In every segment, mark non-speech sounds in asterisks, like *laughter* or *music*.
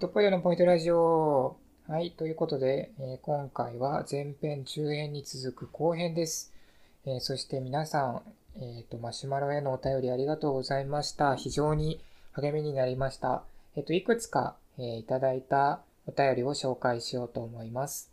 ドッポヨのポイントラジオ。はい。ということで、えー、今回は前編、中編に続く後編です。えー、そして皆さん、えっ、ー、と、マシュマロへのお便りありがとうございました。非常に励みになりました。えっ、と、いくつか、えいただいたお便りを紹介しようと思います。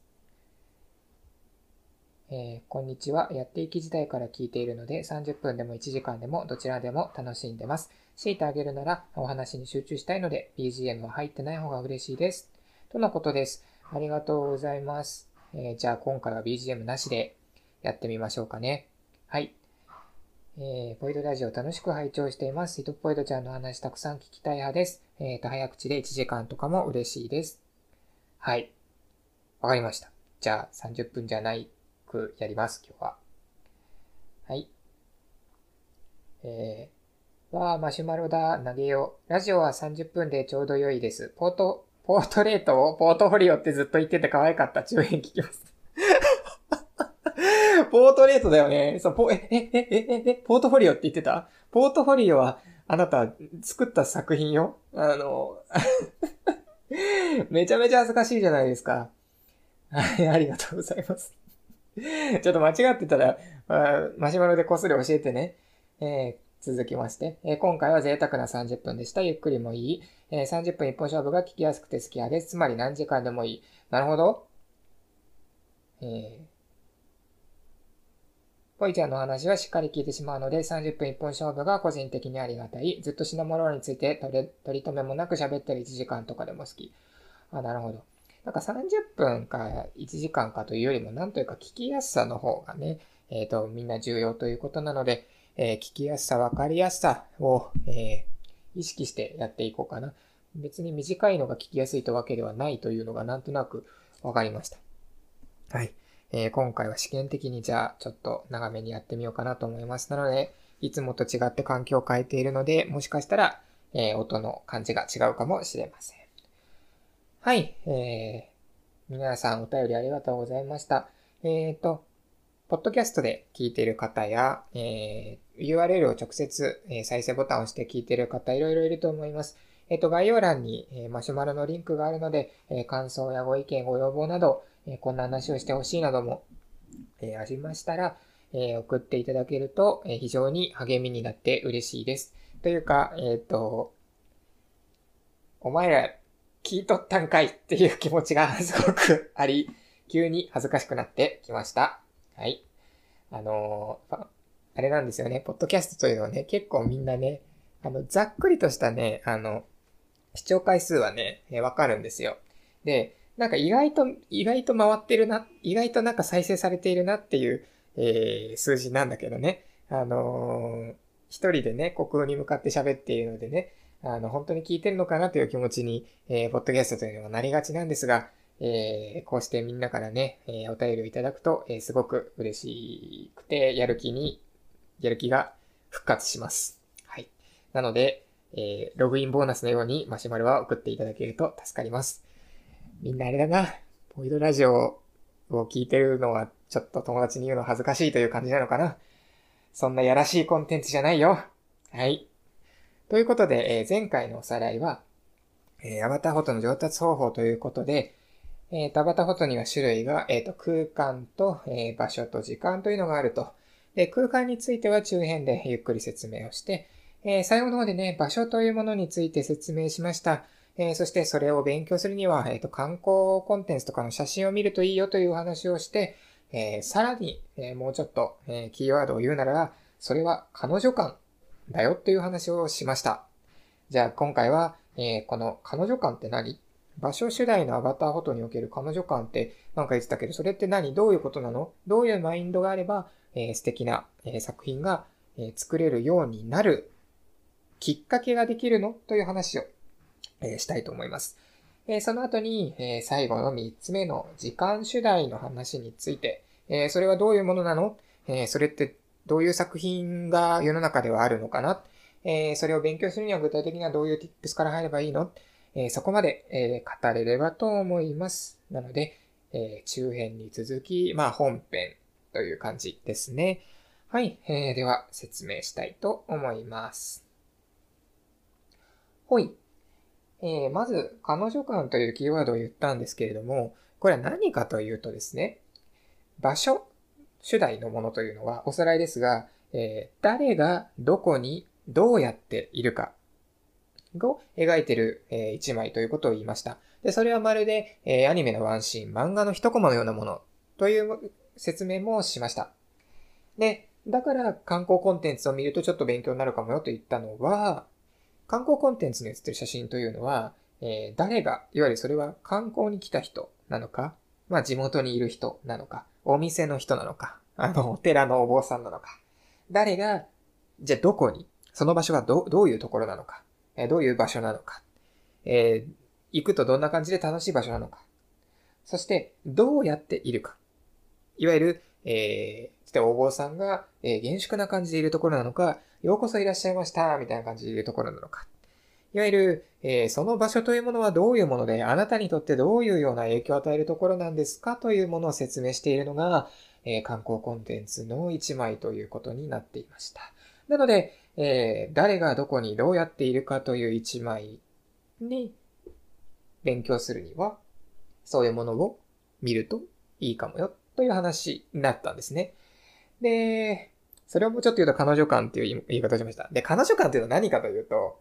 えこんにちは。やっていき時代から聞いているので、30分でも1時間でもどちらでも楽しんでます。強いてあげるなら、お話に集中したいので、BGM は入ってない方が嬉しいです。とのことです。ありがとうございます。えー、じゃあ今回は BGM なしでやってみましょうかね。はい。えー、ポイドラジオ楽しく拝聴しています。イトポイドちゃんの話たくさん聞きたい派です。えっ、ー、と、早口で1時間とかも嬉しいです。はい。わかりました。じゃあ30分じゃないくやります、今日は。はい。えー、わあ、マシュマロだ、投げよう。ラジオは30分でちょうど良いです。ポート、ポートレートをポートフォリオってずっと言ってて可愛かった。中編聞きます。*laughs* ポートレートだよね。そう、ポ、え、え、え、え、え、ポートフォリオって言ってた？ポートフォリオは、あなた、作った作品よあの、*laughs* めちゃめちゃ恥ずかしいじゃないですか。はい、ありがとうございます。*laughs* ちょっと間違ってたら、マシュマロでこっそり教えてね。えー続きまして、えー、今回は贅沢な30分でした。ゆっくりもいい。えー、30分一本勝負が聞きやすくて好きやです。つまり何時間でもいい。なるほど。えー、ポイちゃんの話はしっかり聞いてしまうので、30分一本勝負が個人的にありがたい。ずっと品物について取れ取り留めもなく喋ってる1時間とかでも好き。あ、なるほど。なんか30分か1時間かというよりも、なんというか聞きやすさの方がね、えっ、ー、と、みんな重要ということなので、えー、聞きやすさ、わかりやすさを、えー、意識してやっていこうかな。別に短いのが聞きやすいとわけではないというのがなんとなくわかりました。はい。えー、今回は試験的にじゃあちょっと長めにやってみようかなと思います。なので、いつもと違って環境を変えているので、もしかしたら、えー、音の感じが違うかもしれません。はい。えー、皆さんお便りありがとうございました。えっ、ー、と、ポッドキャストで聞いている方や、えー、URL を直接、えー、再生ボタンを押して聞いている方、いろいろいると思います。えっ、ー、と、概要欄に、えー、マシュマロのリンクがあるので、えー、感想やご意見、ご要望など、えー、こんな話をしてほしいなども、えー、ありましたら、えー、送っていただけると、えー、非常に励みになって嬉しいです。というか、えっ、ー、と、お前ら聞いとったんかいっていう気持ちがすごくあり、急に恥ずかしくなってきました。はい。あのー、あれなんですよね。ポッドキャストというのはね、結構みんなね、あの、ざっくりとしたね、あの、視聴回数はね、わ、かるんですよ。で、なんか意外と、意外と回ってるな、意外となんか再生されているなっていう、えー、数字なんだけどね。あのー、一人でね、国空に向かって喋っているのでね、あの、本当に聞いてるのかなという気持ちに、えー、ポッドキャストというのはなりがちなんですが、えー、こうしてみんなからね、えー、お便りをいただくと、えー、すごく嬉しくて、やる気に、やる気が復活します。はい。なので、えログインボーナスのようにマシュマロは送っていただけると助かります。みんなあれだな、ボイドラジオを聞いてるのはちょっと友達に言うの恥ずかしいという感じなのかな。そんなやらしいコンテンツじゃないよ。はい。ということで、え前回のおさらいは、えアバターフォトの上達方法ということで、え、ー、アバターフォトには種類が、え、ー、と、空間と、えー、場所と時間というのがあると。で、空間については中編でゆっくり説明をして、え最後の方でね、場所というものについて説明しました。えそしてそれを勉強するには、えっ、と、観光コンテンツとかの写真を見るといいよというお話をして、えさらに、えもうちょっと、えキーワードを言うなら、それは彼女感だよという話をしました。じゃあ今回は、えこの彼女感って何？場所主題のアバターフォトにおける彼女感ってなんか言ってたけど、それって何？どういうことなの？どういうマインドがあれば、えー、素敵な、えー、作品が、え、作れるようになるきっかけができるの？という話を、え、したいと思います。え、その後に、え、最後の3つ目の時間主題の話について、え、それはどういうものなの？え、それってどういう作品が世の中ではあるのかな？えー、それを勉強するには具体的にはどういう tips から入ればいいの？えそこまで、え語れればと思います。なので、え中編に続き、まあ本編という感じですね。はい、えー、では説明したいと思います。ほい。え、まず、彼女感というキーワードを言ったんですけれども、これは何かというとですね、場所主題のものというのはおさらいですが、えー、誰がどこにどうやっているかを描いている、えー、一枚ということを言いました。で、それはまるで、えー、アニメのワンシーン、漫画の一コマのようなものという説明もしました。で、だから観光コンテンツを見るとちょっと勉強になるかもよと言ったのは、観光コンテンツに写ってる写真というのは、えー、誰が、いわゆるそれは観光に来た人なのか、まあ地元にいる人なのか、お店の人なのか、あの、お寺のお坊さんなのか、誰が、じゃあどこに、その場所がど、どういうところなのか、え、どういう場所なのか、えー、行くとどんな感じで楽しい場所なのか、そしてどうやっているか。いわゆる、えー、お坊さんが、えー、厳粛な感じでいるところなのか、ようこそいらっしゃいました、みたいな感じでいるところなのか。いわゆる、えー、その場所というものはどういうもので、あなたにとってどういうような影響を与えるところなんですか？というものを説明しているのが、えー、観光コンテンツの一枚ということになっていました。なので、えー、誰がどこにどうやっているかという一枚に勉強するには、そういうものを見るといいかもよという話になったんですね。で、それをもうちょっと言うと彼女感っていう言い方をしました。で、彼女感っていうのは何かというと、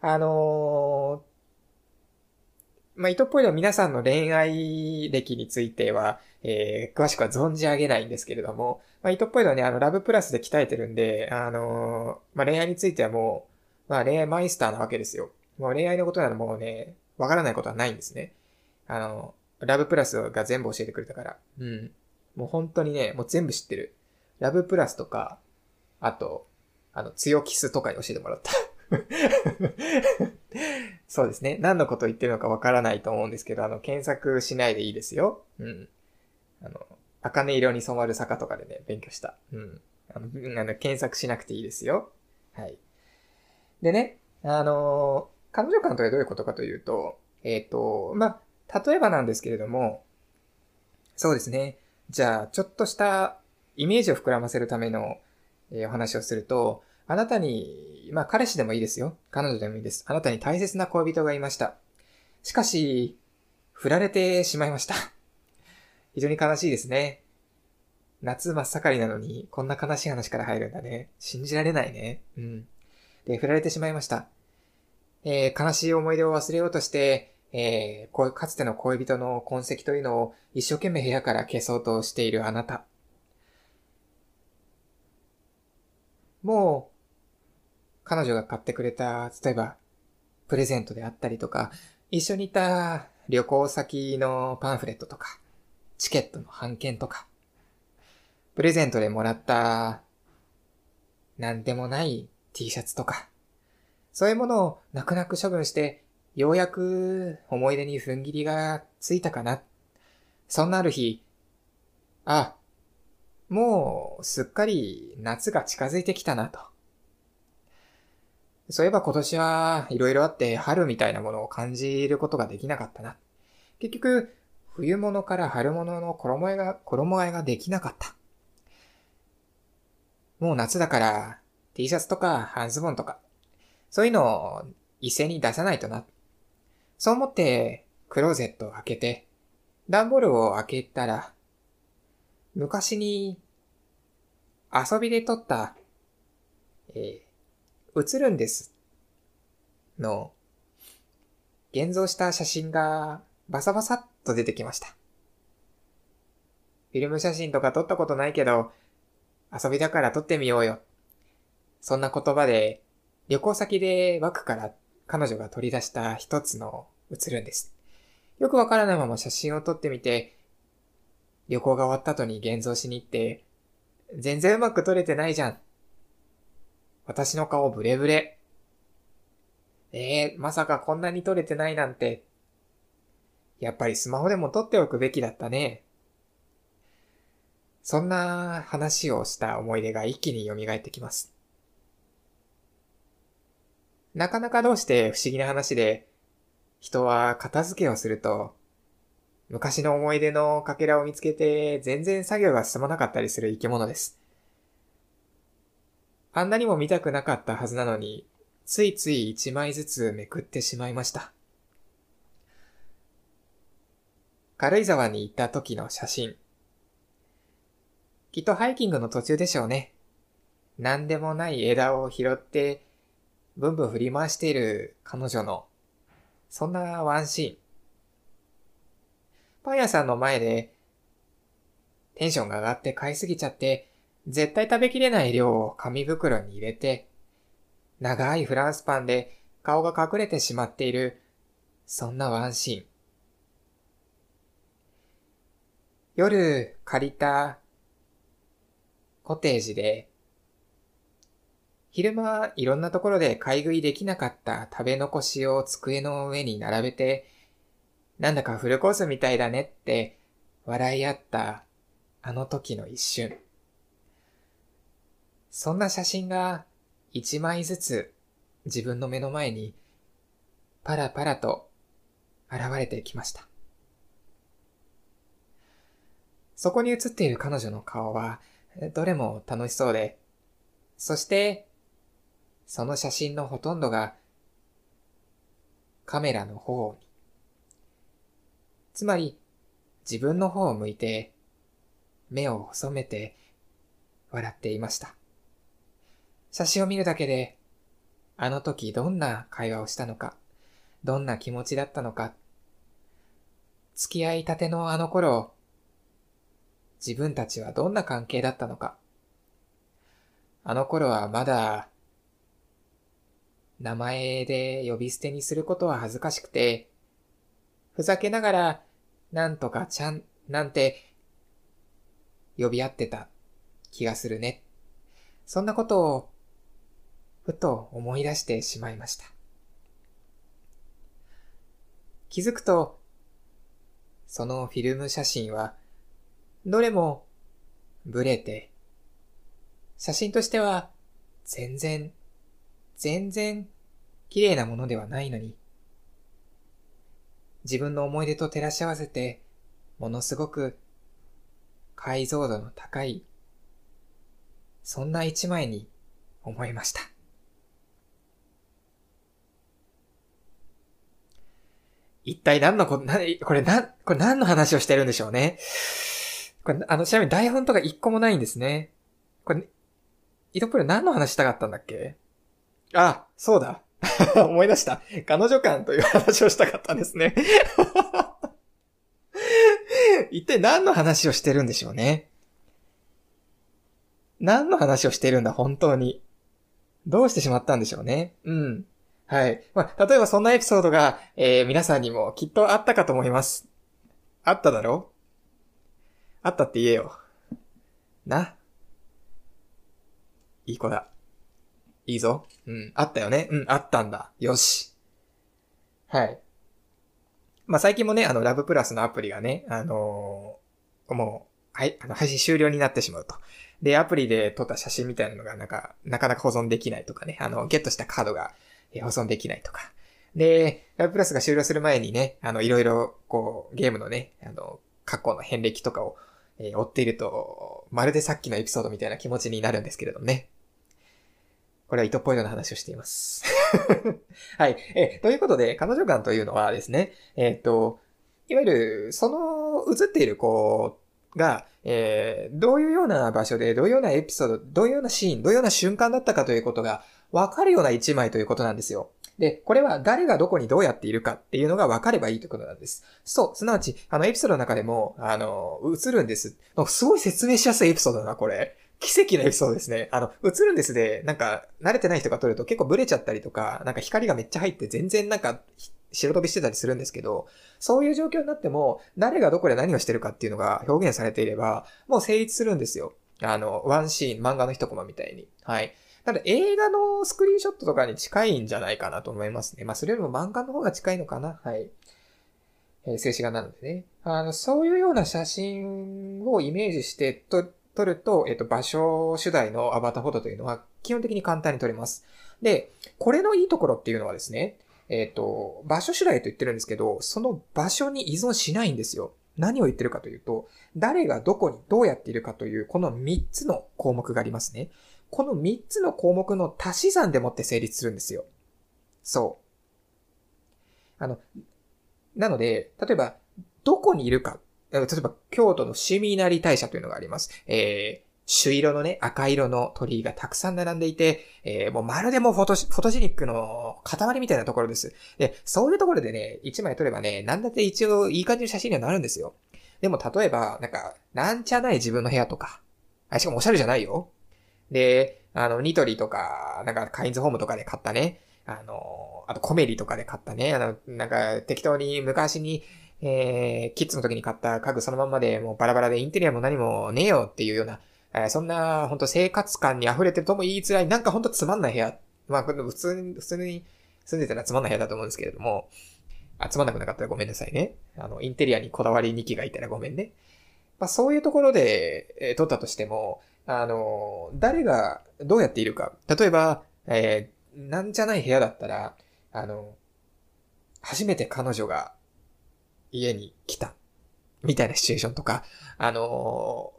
あのー、まあ、糸っぽいのは皆さんの恋愛歴については、えー、詳しくは存じ上げないんですけれども、まあ、糸っぽいのはね、あの、ラブプラスで鍛えてるんで、あのー、まあ、恋愛についてはもう、まあ、恋愛マイスターなわけですよ。もう恋愛のことならもうね、わからないことはないんですね。あの、ラブプラスが全部教えてくれたから。うん。もう本当にね、もう全部知ってる。ラブプラスとか、あと、あの、強キスとかに教えてもらった。*laughs* そうですね。何のことを言ってるのかわからないと思うんですけど、あの、検索しないでいいですよ。うん。あの、茜色に染まる坂とかでね、勉強した。うん。あの、あの検索しなくていいですよ。はい。でね、あのー、彼女感とはどういうことかというと、えっ、ー、と、まあ、例えばなんですけれども、そうですね。じゃあ、ちょっとしたイメージを膨らませるための、えー、お話をすると、あなたに、まあ彼氏でもいいですよ。彼女でもいいです。あなたに大切な恋人がいました。しかし、振られてしまいました。*laughs* 非常に悲しいですね。夏真っ盛りなのに、こんな悲しい話から入るんだね。信じられないね。うん。で、振られてしまいました。えー、悲しい思い出を忘れようとして、えー、かつての恋人の痕跡というのを一生懸命部屋から消そうとしているあなた。もう、彼女が買ってくれた、例えば、プレゼントであったりとか、一緒に行った旅行先のパンフレットとか、チケットの半券とか、プレゼントでもらった、なんでもない T シャツとか、そういうものを泣く泣く処分して、ようやく思い出に踏ん切りがついたかな。そんなある日、あ、もうすっかり夏が近づいてきたなと。そういえば今年はいろいろあって春みたいなものを感じることができなかったな。結局、冬物から春物の衣替えが、衣替えができなかった。もう夏だから T シャツとか半ズボンとか、そういうのを一斉に出さないとな。そう思ってクローゼットを開けて、段ボールを開けたら、昔に遊びで撮った、えー、映るんですの現像した写真がバサバサっと出てきました。フィルム写真とか撮ったことないけど、遊びだから撮ってみようよ。そんな言葉で、旅行先で枠から彼女が取り出した一つの映るんです。よくわからないまま写真を撮ってみて、旅行が終わった後に現像しに行って、全然うまく撮れてないじゃん。私の顔ブレブレ。ええー、まさかこんなに撮れてないなんて。やっぱりスマホでも撮っておくべきだったね。そんな話をした思い出が一気に蘇ってきます。なかなかどうして不思議な話で、人は片付けをすると、昔の思い出のかけらを見つけて全然作業が進まなかったりする生き物です。あんなにも見たくなかったはずなのに、ついつい一枚ずつめくってしまいました。軽井沢に行った時の写真。きっとハイキングの途中でしょうね。何でもない枝を拾って、ブンブン振り回している彼女の、そんなワンシーン。パン屋さんの前で、テンションが上がって買いすぎちゃって、絶対食べきれない量を紙袋に入れて、長いフランスパンで顔が隠れてしまっている、そんなワンシーン。夜借りたコテージで、昼間いろんなところで買い食いできなかった食べ残しを机の上に並べて、なんだかフルコースみたいだねって笑い合ったあの時の一瞬。そんな写真が一枚ずつ自分の目の前にパラパラと現れてきました。そこに写っている彼女の顔はどれも楽しそうで、そして、その写真のほとんどが、カメラの方に。つまり、自分の方を向いて、目を細めて、笑っていました。写真を見るだけで、あの時どんな会話をしたのか、どんな気持ちだったのか、付き合いたてのあの頃、自分たちはどんな関係だったのか。あの頃はまだ、名前で呼び捨てにすることは恥ずかしくて、ふざけながら、なんとかちゃん、なんて、呼び合ってた気がするね。そんなことを、ふと思い出してしまいました。気づくと、そのフィルム写真は、どれも、ブレて、写真としては、全然、全然、綺麗なものではないのに、自分の思い出と照らし合わせて、ものすごく、解像度の高い、そんな一枚に思いました。一体何のこ、な、*laughs* これな、これ何の話をしてるんでしょうね。これ、あの、ちなみに台本とか一個もないんですね。これ、イドプル何の話したかったんだっけ？あ、そうだ。*laughs* 思い出した。彼女感という話をしたかったんですね。*laughs* 一体何の話をしてるんでしょうね？何の話をしてるんだ、本当に。どうしてしまったんでしょうね？うん。はい。まあ、例えばそんなエピソードが、えー、皆さんにもきっとあったかと思います。あっただろ？あったって言えよ。な？いい子だ。いいぞ。うん。あったよね？うん、あったんだ。よし。はい。まあ、最近もね、あの、ラブプラスのアプリがね、あのー、もう、はい、あの、配信終了になってしまうと。で、アプリで撮った写真みたいなのが、なんか、なかなか保存できないとかね、あの、ゲットしたカードが、保存できないとか。で、ラブプラスが終了する前にね、あの、いろいろ、こう、ゲームのね、あの、過去の遍歴とかをえー、追っていると、まるでさっきのエピソードみたいな気持ちになるんですけれどもね。これは糸ポイントの話をしています。*laughs* はい。え、ということで、彼女感というのはですね、えー、っと、いわゆる、その映っている子が、えー、どういうような場所で、どういうようなエピソード、どういうようなシーン、どういうような瞬間だったかということがわかるような一枚ということなんですよ。で、これは誰がどこにどうやっているかっていうのが分かればいいということなんです。そう、すなわち、あの、エピソードの中でも、あの、映るんです。すごい説明しやすいエピソードだな、これ。奇跡のエピソードですね。あの、映るんですで、なんか、慣れてない人が撮ると結構ブレちゃったりとか、なんか光がめっちゃ入って全然なんか、白飛びしてたりするんですけど、そういう状況になっても、誰がどこで何をしてるかっていうのが表現されていれば、もう成立するんですよ。あの、ワンシーン、漫画の一コマみたいに。はい。ただ映画のスクリーンショットとかに近いんじゃないかなと思いますね。まあそれよりも漫画の方が近いのかな。はい。えー、静止画なのでね。あの、そういうような写真をイメージしてと撮ると、えっ、と、場所主題のアバターフォトというのは基本的に簡単に撮れます。で、これのいいところっていうのはですね、えっ、と、場所主題と言ってるんですけど、その場所に依存しないんですよ。何を言ってるかというと、誰がどこにどうやっているかという、この3つの項目がありますね。この3つの項目の足し算でもって成立するんですよ。そう。あの、なので、例えば、どこにいるか。例えば、京都の伏見稲荷大社というのがあります。えー、朱色のね、赤色の鳥居がたくさん並んでいて、えー、もうまるでもフォトフォトジニックの塊みたいなところです。で、そういうところでね、一枚撮ればね、なんだって一応いい感じの写真にはなるんですよ。でも例えば、なんか、なんちゃない自分の部屋とか、あ、しかもおしゃれじゃないよ。で、あの、ニトリとか、なんか、カインズホームとかで買ったね、あの、あとコメリとかで買ったね、あの、なんか、適当に昔に、えー、キッズの時に買った家具そのまんまでもうバラバラでインテリアも何もねえよっていうような、えー、そんな、本当生活感に溢れてるとも言いづらい、なんかほんとつまんない部屋。まあ、普通に、普通に住んでたらつまんない部屋だと思うんですけれども、あ、つまんなくなかったらごめんなさいね。あの、インテリアにこだわり2期がいたらごめんね。まあ、そういうところで、えー、撮ったとしても、あの、誰がどうやっているか。例えば、えー、なんじゃない部屋だったら、あの、初めて彼女が家に来た。みたいなシチュエーションとか、あの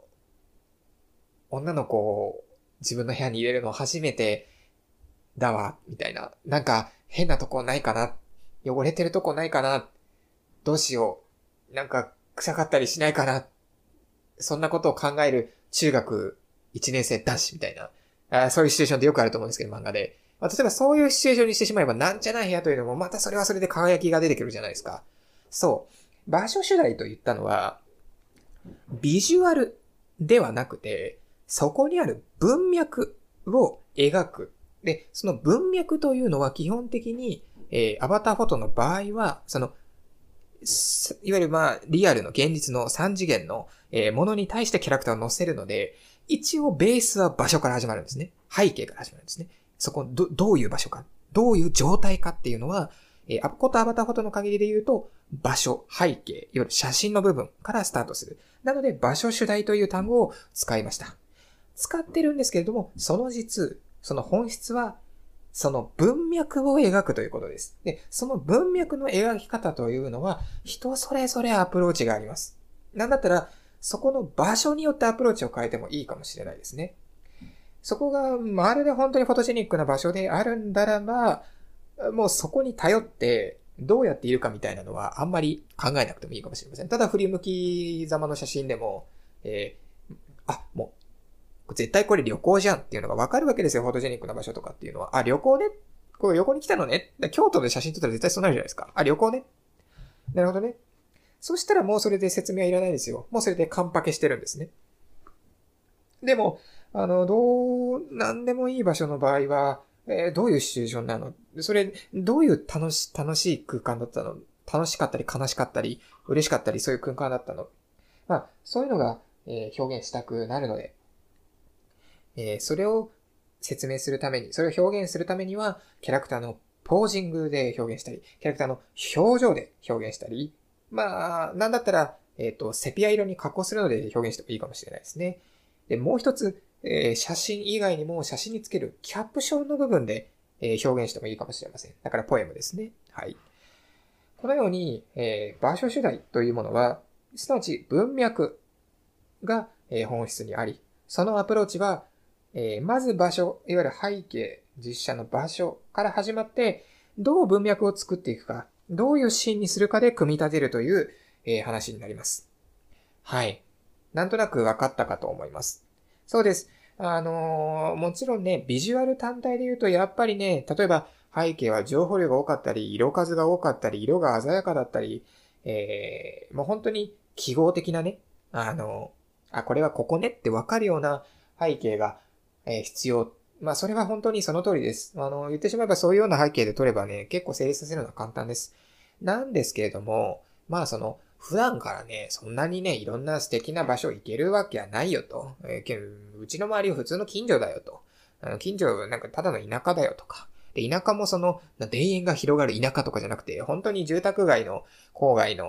女の子を自分の部屋に入れるの初めてだわ、みたいな。なんか変なとこないかな汚れてるとこないかなどうしようなんか臭かったりしないかなそんなことを考える中学1年生男子みたいな。あそういうシチュエーションってよくあると思うんですけど、漫画で。まあ、例えばそういうシチュエーションにしてしまえば、なんじゃない部屋というのも、またそれはそれで輝きが出てくるじゃないですか。そう。場所主題と言ったのは、ビジュアルではなくて、そこにある文脈を描く。で、その文脈というのは基本的に、えー、アバターフォトの場合は、その、いわゆるまあ、リアルの現実の3次元の、えー、ものに対してキャラクターを載せるので、一応ベースは場所から始まるんですね。背景から始まるんですね。そこ、ど、どういう場所か、どういう状態かっていうのは、えー、アコとアバターフォトの限りで言うと、場所、背景、いわゆる写真の部分からスタートする。なので、場所主題という単語を使いました。使ってるんですけれども、その実、その本質は、その文脈を描くということです。で、その文脈の描き方というのは、人それぞれアプローチがあります。なんだったら、そこの場所によってアプローチを変えてもいいかもしれないですね。そこがまるで本当にフォトジェニックな場所であるんだらば、もうそこに頼ってどうやっているかみたいなのはあんまり考えなくてもいいかもしれません。ただ振り向きざまの写真でも、えー、あ、もう、絶対これ旅行じゃんっていうのがわかるわけですよ。フォトジェニックな場所とかっていうのは。あ、旅行ね。これ旅行に来たのね。京都で写真撮ったら絶対そうなるじゃないですか。あ、旅行ね。なるほどね。そしたらもうそれで説明はいらないですよ。もうそれでカンパケしてるんですね。でも、あの、どう、なんでもいい場所の場合は、えー、どういうシチュエーションなの？それ、どういう楽し、楽しい空間だったの？楽しかったり悲しかったり、嬉しかったり、そういう空間だったの？まあ、そういうのが、えー、表現したくなるので、えー、それを説明するために、それを表現するためには、キャラクターのポージングで表現したり、キャラクターの表情で表現したり、まあ、なんだったら、えっ、ー、と、セピア色に加工するので表現してもいいかもしれないですね。で、もう一つ、えー、写真以外にも写真につけるキャプションの部分で、えー、表現してもいいかもしれません。だからポエムですね。はい。このように、えー、場所主題というものは、すなわち文脈が、え、本質にあり、そのアプローチは、え、まず場所、いわゆる背景、実写の場所から始まって、どう文脈を作っていくか、どういうシーンにするかで組み立てるという、えー、話になります。はい。なんとなく分かったかと思います。そうです。あのー、もちろんね、ビジュアル単体で言うと、やっぱりね、例えば背景は情報量が多かったり、色数が多かったり、色が鮮やかだったり、えー、もう本当に記号的なね、あのー、あ、これはここねってわかるような背景が、え、必要まあ、それは本当にその通りです。あの、言ってしまえばそういうような背景で撮ればね、結構成立させるのは簡単です。なんですけれども、まあ、その、普段からね、そんなにね、いろんな素敵な場所行けるわけはないよと。えー、うちの周りは普通の近所だよと。あの近所なんかただの田舎だよとか。で、田舎もその、田園が広がる田舎とかじゃなくて、本当に住宅街の郊外の、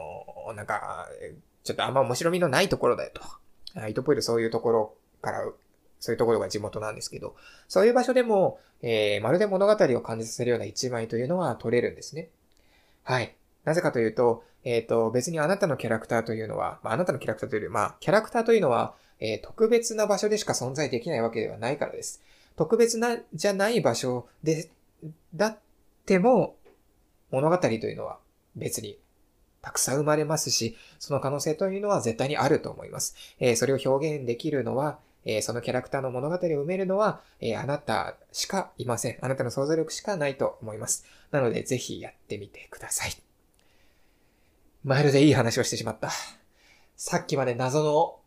なんか、ちょっとあんま面白みのないところだよと。イトポイルそういうところからそういうところが地元なんですけど、そういう場所でも、えー、まるで物語を感じさせるような一枚というのは撮れるんですね。はい。なぜかというと、えっ、ー、と、別にあなたのキャラクターというのは、まあ、あなたのキャラクターというより、まあ、キャラクターというのは、えー、特別な場所でしか存在できないわけではないからです。特別な、じゃない場所で、だっても、物語というのは別にたくさん生まれますし、その可能性というのは絶対にあると思います。えー、それを表現できるのは、えー、そのキャラクターの物語を埋めるのは、えー、あなたしかいません。あなたの想像力しかないと思います。なので、ぜひやってみてください。まるでいい話をしてしまった。さっきまで謎の、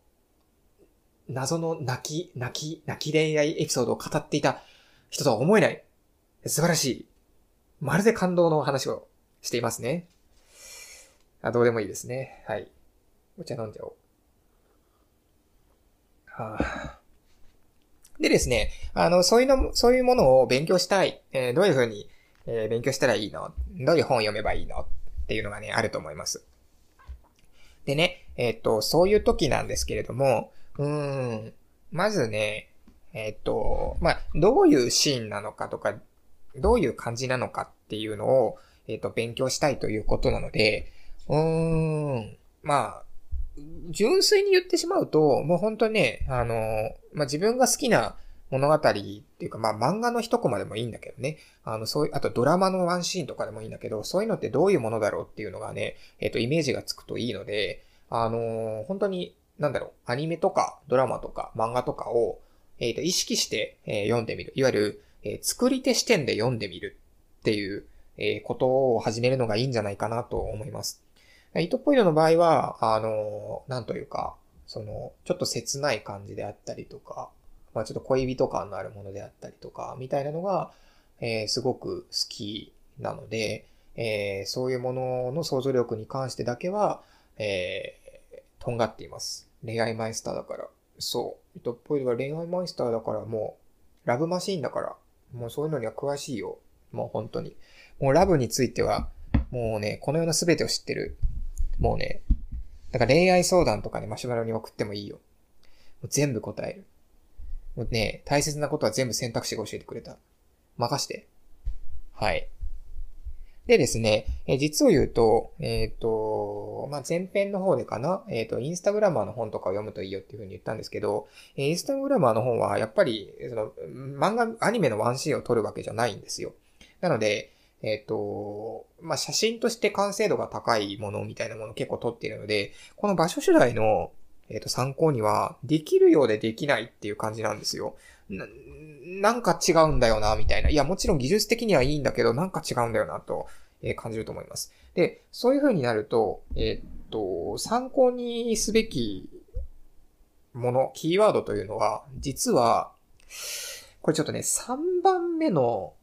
謎の泣き、泣き、泣き恋愛エピソードを語っていた人とは思えない。素晴らしい。まるで感動の話をしていますね。あ、どうでもいいですね。はい。お茶飲んじゃおう。はあ、でですね、あの、そういうの、そういうものを勉強したい。えー、どういうふうに、えー、勉強したらいいの？どういう本を読めばいいの？っていうのがね、あると思います。でね、えっ、と、そういう時なんですけれども、うーん、まずね、えっ、と、まあ、どういうシーンなのかとか、どういう感じなのかっていうのを、えっ、と、勉強したいということなので、うーん、まあ、純粋に言ってしまうと、もう本当ね、あの、まあ、自分が好きな物語っていうか、まあ、漫画の一コマでもいいんだけどね。あの、そういう、あとドラマのワンシーンとかでもいいんだけど、そういうのってどういうものだろうっていうのがね、えっ、ー、と、イメージがつくといいので、あの、本当に、なんだろう、アニメとか、ドラマとか、漫画とかを、えっ、ー、と、意識して、え読んでみる。いわゆる、え作り手視点で読んでみるっていう、えことを始めるのがいいんじゃないかなと思います。糸っぽいのの場合は、あの、なんというか、その、ちょっと切ない感じであったりとか、まあちょっと恋人感のあるものであったりとか、みたいなのが、えー、すごく好きなので、えー、そういうものの想像力に関してだけは、えー、とんがっています。恋愛マイスターだから。そう。糸っぽいのは恋愛マイスターだからもう、ラブマシーンだから、もうそういうのには詳しいよ。もう本当に。もうラブについては、もうね、このような全てを知ってるもうね、だから恋愛相談とかね、マシュマロに送ってもいいよ。もう全部答える。もうね、大切なことは全部選択肢が教えてくれた。任して。はい。でですね、え実を言うと、えっ、ー、と、まあ、前編の方でかな、えっ、ー、と、インスタグラマーの本とかを読むといいよっていうふうに言ったんですけど、インスタグラマーの本はやっぱり、その、漫画、アニメのワンシーンを撮るわけじゃないんですよ。なので、えっ、ー、と、まあ、写真として完成度が高いものみたいなものを結構撮っているので、この場所主題の、えっ、ー、と、参考には、できるようでできないっていう感じなんですよ。な、なんか違うんだよな、みたいな。いや、もちろん技術的にはいいんだけど、なんか違うんだよな、と、えー、感じると思います。で、そういう風になると、えっ、と、参考にすべきもの、キーワードというのは、実は、これちょっとね、3番目の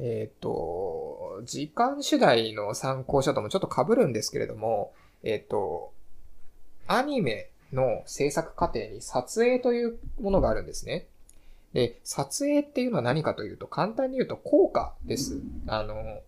えっ、ー、と、時間主題の参考書ともちょっと被るんですけれども、えっ、ー、と、アニメの制作過程に撮影というものがあるんですね。で、撮影っていうのは何かというと、簡単に言うと効果です。あの、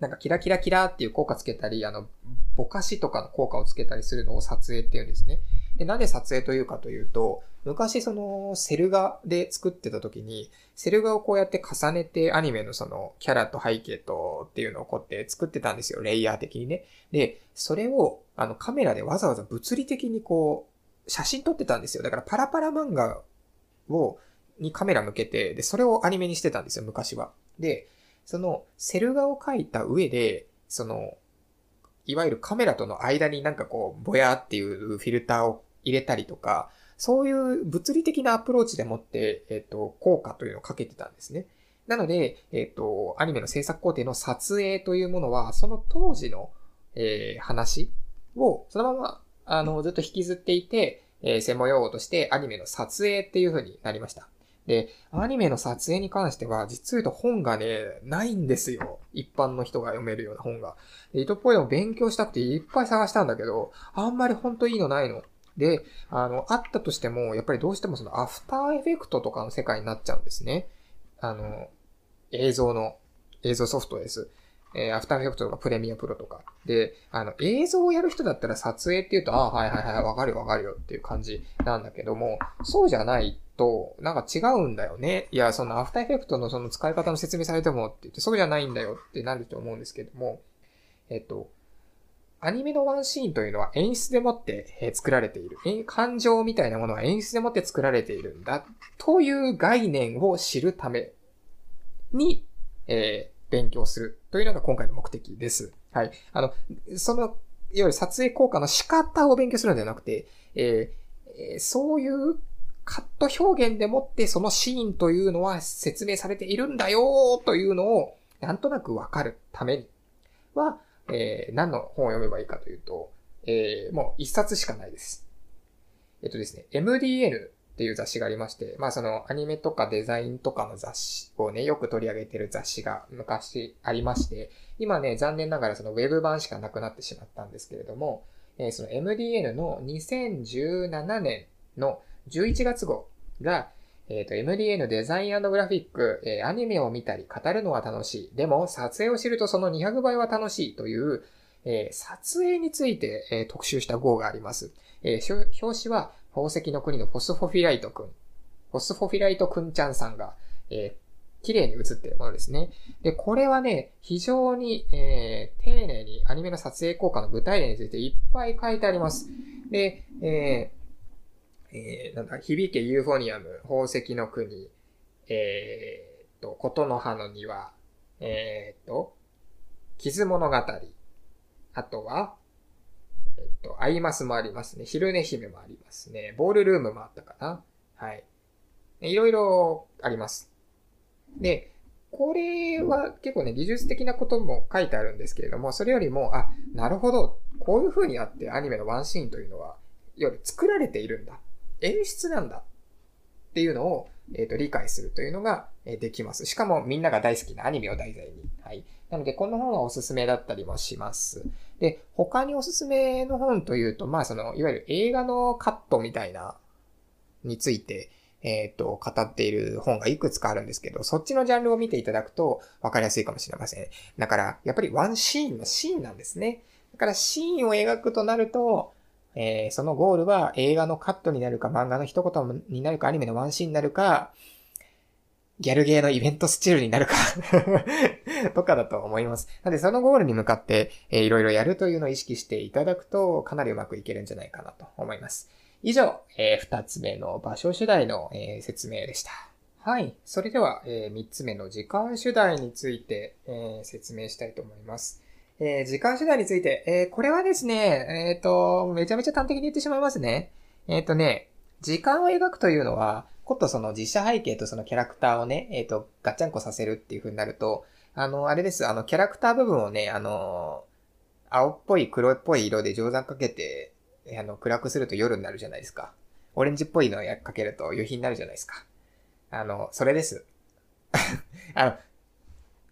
なんかキラキラキラっていう効果つけたり、あの、ぼかしとかの効果をつけたりするのを撮影っていうんですね。で、なんで撮影というかというと、昔そのセル画で作ってた時に、セル画をこうやって重ねてアニメのそのキャラと背景とっていうのをこうやって作ってたんですよ。レイヤー的にね。で、それをあのカメラでわざわざ物理的にこう写真撮ってたんですよ。だからパラパラ漫画を、にカメラ向けて、で、それをアニメにしてたんですよ、昔は。で、そのセル画を描いた上で、その、いわゆるカメラとの間になんかこう、ぼやっていうフィルターを入れたりとか、そういう物理的なアプローチでもって、えっ、と、効果というのをかけてたんですね。なので、えっ、と、アニメの制作工程の撮影というものは、その当時の、えー、話を、そのまま、あの、ずっと引きずっていて、えー、専門用語としてアニメの撮影っていう風になりました。で、アニメの撮影に関しては、実を言うと本がね、ないんですよ。一般の人が読めるような本が。で、糸っぽいのを勉強したくていっぱい探したんだけど、あんまりほんといいのないの。で、あの、あったとしても、やっぱりどうしてもその After Effects とかの世界になっちゃうんですね。あの、映像の、映像ソフトです。えー、 After Effects とか Premiere Pro とか。で、あの、映像をやる人だったら撮影って言うと、ああ、はいはいはい、わかるわかるよっていう感じなんだけども、そうじゃないと、なんか違うんだよね。いや、その After Effects のその使い方の説明されてもって言って、そうじゃないんだよってなると思うんですけども、えっと、アニメのワンシーンというのは演出でもって、作られている。感情みたいなものは演出でもって作られているんだ。という概念を知るために、えー、勉強するというのが今回の目的です。はい。あの、そのいわゆる撮影効果の仕方を勉強するんじゃなくて、えー、そういうカット表現でもってそのシーンというのは説明されているんだよというのをなんとなくわかるためには、えー、何の本を読めばいいかというと、えー、もう一冊しかないです。えっとですね、MDN っていう雑誌がありまして、まあそのアニメとかデザインとかの雑誌をね、よく取り上げてる雑誌が昔ありまして、今ね、残念ながらそのウェブ版しかなくなってしまったんですけれども、えー、その MDN の2017年の11月号が、えっ、ー、と、MDN デザイングラフィック、えー、アニメを見たり語るのは楽しい。でも、撮影を知るとその200倍は楽しいという、えー、撮影について、え、特集した号があります。え、表紙は宝石の国のフォスフォフィライトくん。フォスフォフィライトくんちゃんさんが、え、綺麗に映っているものですね。で、これはね、非常に、え、丁寧にアニメの撮影効果の具体例についていっぱい書いてあります。で、えーえー、なんだ、響けユーフォニアム、宝石の国、えー、と、言の葉の庭、えー、と、傷物語、あとは、えっ、と、アイマスもありますね。昼寝姫もありますね。ボールルームもあったかな。はい。いろいろあります。で、これは結構ね、技術的なことも書いてあるんですけれども、それよりも、あ、なるほど、こういう風にあってアニメのワンシーンというのは、いわゆる作られているんだ。演出なんだっていうのを、えっ、と、理解するというのが、え、できます。しかもみんなが大好きなアニメを題材に。はい。なので、この本はおすすめだったりもします。で、他におすすめの本というと、まあ、その、いわゆる映画のカットみたいな、について、えっ、ー、と、語っている本がいくつかあるんですけど、そっちのジャンルを見ていただくと分かりやすいかもしれません。だから、やっぱりワンシーンのシーンなんですね。だからシーンを描くとなると、えー、そのゴールは映画のカットになるか、漫画の一言になるか、アニメのワンシーンになるか、ギャルゲーのイベントスチールになるか *laughs* とかだと思います。なので、そのゴールに向かって、えー、いろいろやるというのを意識していただくと、かなりうまくいけるんじゃないかなと思います。以上、えー、二つ目の場所主題の、えー、説明でした。はい。それでは、えー、三つ目の時間主題について、えー、説明したいと思います。えー、時間手段について、えー、これはですね、えっ、ー、と、めちゃめちゃ端的に言ってしまいますね。えっ、とね、時間を描くというのは、ことその実写背景とそのキャラクターをね、えっ、と、ガッチャンコさせるっていう風になると、あの、あれです、あの、キャラクター部分をね、あの、青っぽい黒っぽい色で上山かけて、あの、暗くすると夜になるじゃないですか。オレンジっぽいのをかけると夕日になるじゃないですか。あの、それです。*laughs* あの、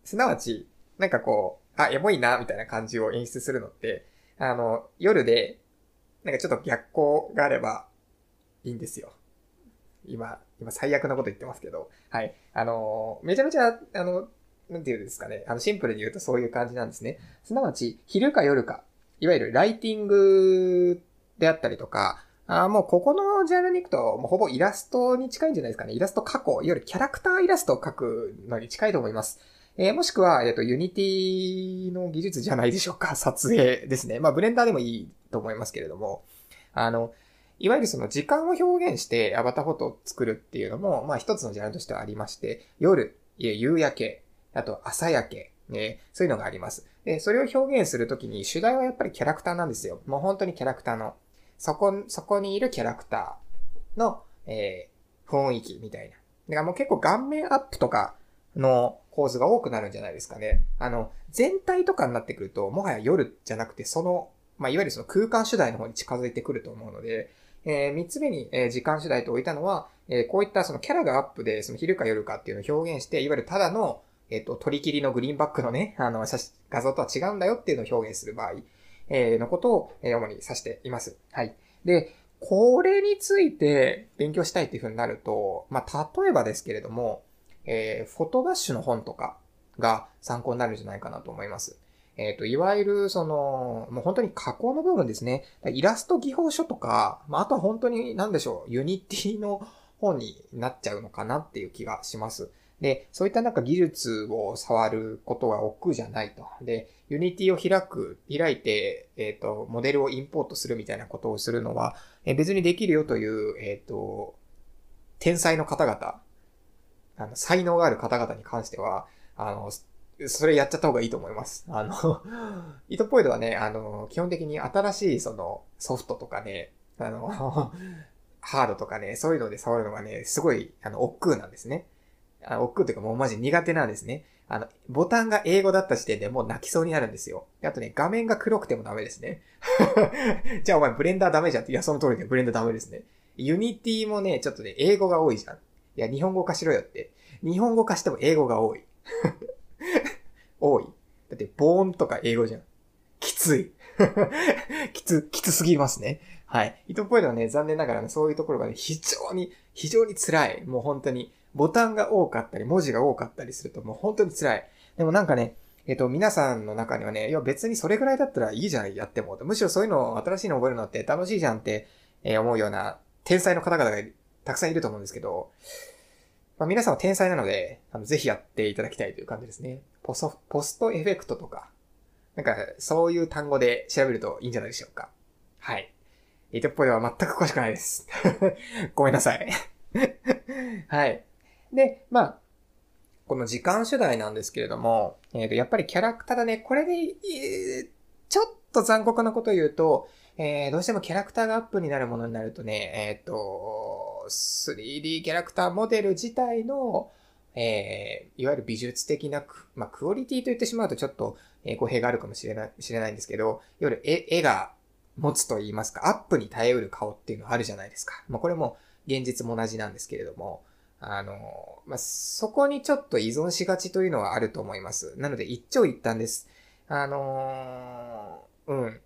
すなわち、なんかこう、あ、エモいな、みたいな感じを演出するのって、あの、夜で、なんかちょっと逆光があればいいんですよ。今、今最悪なこと言ってますけど、はい。あの、めちゃめちゃ、あの、なんていうんですかね、あの、シンプルに言うとそういう感じなんですね。すなわち、昼か夜か、いわゆるライティングであったりとか、あもうここのジャンルに行くと、もうほぼイラストに近いんじゃないですかね。イラスト加工、いわゆるキャラクターイラストを描くのに近いと思います。えー、もしくは、えっ、ー、と、 Unity の技術じゃないでしょうか。*laughs* 撮影ですね。まあ、ブレンダーでもいいと思いますけれども、あの、いわゆるその時間を表現してアバターフォトを作るっていうのも、まあ一つのジャンルとしてはありまして、夜、夕焼け、あと朝焼け、ね、そういうのがあります。で、それを表現するときに主題はやっぱりキャラクターなんですよ。もう本当にキャラクターの、そこ、そこにいるキャラクターの、えー、雰囲気みたいな。だからもう結構顔面アップとかの構図が多くなるんじゃないですかね。あの、全体とかになってくると、もはや夜じゃなくて、その、まあ、いわゆるその空間主題の方に近づいてくると思うので、えー、三つ目に、えー、時間主題と置いたのは、えー、こういったそのキャラがアップで、その昼か夜かっていうのを表現して、いわゆるただの、えっ、ー、と、取り切りのグリーンバックのね、*laughs* あの、写真画像とは違うんだよっていうのを表現する場合、えー、のことを、えー、主に指しています。はい。で、これについて勉強したいっていうふうになると、まあ、例えばですけれども、えー、フォトバッシュの本とかが参考になるんじゃないかなと思います。えっ、ー、と、いわゆる、その、もう本当に加工の部分ですね。イラスト技法書とか、まあ、あとは本当に、なんでしょう、 Unity の本になっちゃうのかなっていう気がします。で、そういったなんか技術を触ることは億劫じゃないと。で、 Unity を開く、開いて、えっ、ー、と、モデルをインポートするみたいなことをするのは、え、別にできるよという、えっ、ー、と、天才の方々あの、才能がある方々に関しては、あの、それやっちゃった方がいいと思います。あの、*laughs* イトポイドはね、あの、基本的に新しいそのソフトとかね、あの、*laughs* ハードとかね、そういうので触るのがね、すごい、あの、億劫なんですね。あ億劫というかもうマジ苦手なんですね。あの、ボタンが英語だった時点でもう泣きそうになるんですよ。あとね、画面が黒くてもダメですね。*laughs* じゃあお前ブレンダーダメじゃんって。いや、その通りでブレンダーダメですね。 Unity もね、ちょっとね、英語が多いじゃん。いや、日本語化しろよって。日本語化しても英語が多い。*laughs* 多い。だって、ボーンとか英語じゃん。きつい。*laughs* きつ、きつすぎますね。はい。糸ポイントはね、残念ながらね、そういうところがね、非常に、非常に辛い。もう本当に、ボタンが多かったり、文字が多かったりするともう本当に辛い。でもなんかね、えっ、と、皆さんの中にはね、いや別にそれぐらいだったらいいじゃん、やっても。むしろそういうのを、新しいの覚えるのって楽しいじゃんって、えー、思うような天才の方々がたくさんいると思うんですけど、まあ、皆さんは天才なので、あのぜひやっていただきたいという感じですね。ポスト、ポストエフェクトとか、なんか、そういう単語で調べるといいんじゃないでしょうか。はい。イトっぽいでは全く詳しくないです。*laughs* ごめんなさい *laughs* はい。で、まあ、この時間主題なんですけれども、えっ、ー、と、やっぱりキャラクターだね、これで、えー、ちょっと残酷なこと言うと、えー、どうしてもキャラクターがアップになるものになるとね、えっ、と、3D キャラクターモデル自体の、えー、いわゆる美術的なク、まあ、クオリティと言ってしまうとちょっと、えー、語弊があるかもしれない、知れないんですけど、いわゆる絵絵が持つと言いますか、アップに耐えうる顔っていうのはあるじゃないですか。まあ、これも現実も同じなんですけれども、あの、まあ、そこにちょっと依存しがちというのはあると思います。なので一長一短です。あのー、うん。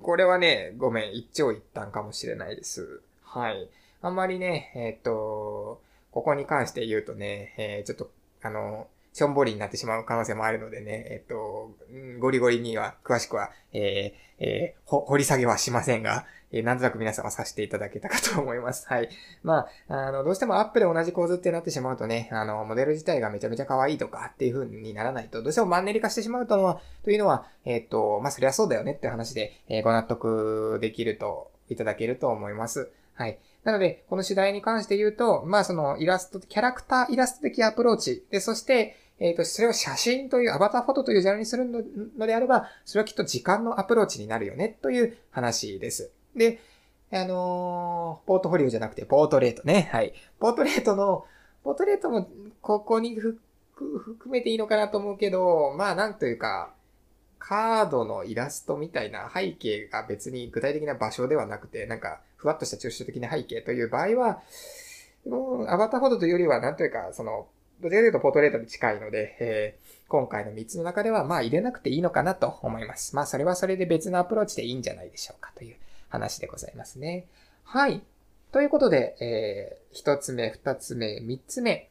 これはね、ごめん、一長一短かもしれないです。はい。あんまりね、えっ、と、ここに関して言うとね、えー、ちょっと、あの、しょんぼりになってしまう可能性もあるのでね、えっと、ゴリゴリには、詳しくは、えー、えー、掘り下げはしませんが、えー、なんとなく皆さんは察していただけたかと思います。はい。まあ、あの、どうしてもアップで同じ構図ってなってしまうとね、あの、モデル自体がめちゃめちゃ可愛いとかっていう風にならないと、どうしてもマンネリ化してしまうとのは、というのは、えっと、まあ、そりゃそうだよねって話で、えー、ご納得できると、いただけると思います。はい。なので、この主題に関して言うと、まあそのイラスト、キャラクターイラスト的アプローチ。で、そして、えっ、ー、と、それを写真というアバターフォトというジャンルにするのであれば、それはきっと時間のアプローチになるよね、という話です。で、あのー、ポートフォリオじゃなくて、ポートレートね。はい。ポートレートの、ポートレートも、ここに含めていいのかなと思うけど、まあ、なんというか、カードのイラストみたいな背景が別に具体的な場所ではなくて、なんか、ふわっとした抽象的な背景という場合は、もうアバターフォトというよりは、なんというか、その、どちらかというとポートレートに近いので、えー、今回の3つの中では、まあ入れなくていいのかなと思います。まあそれはそれで別のアプローチでいいんじゃないでしょうかという話でございますね。はい。ということで、えー、1つ目、2つ目、3つ目、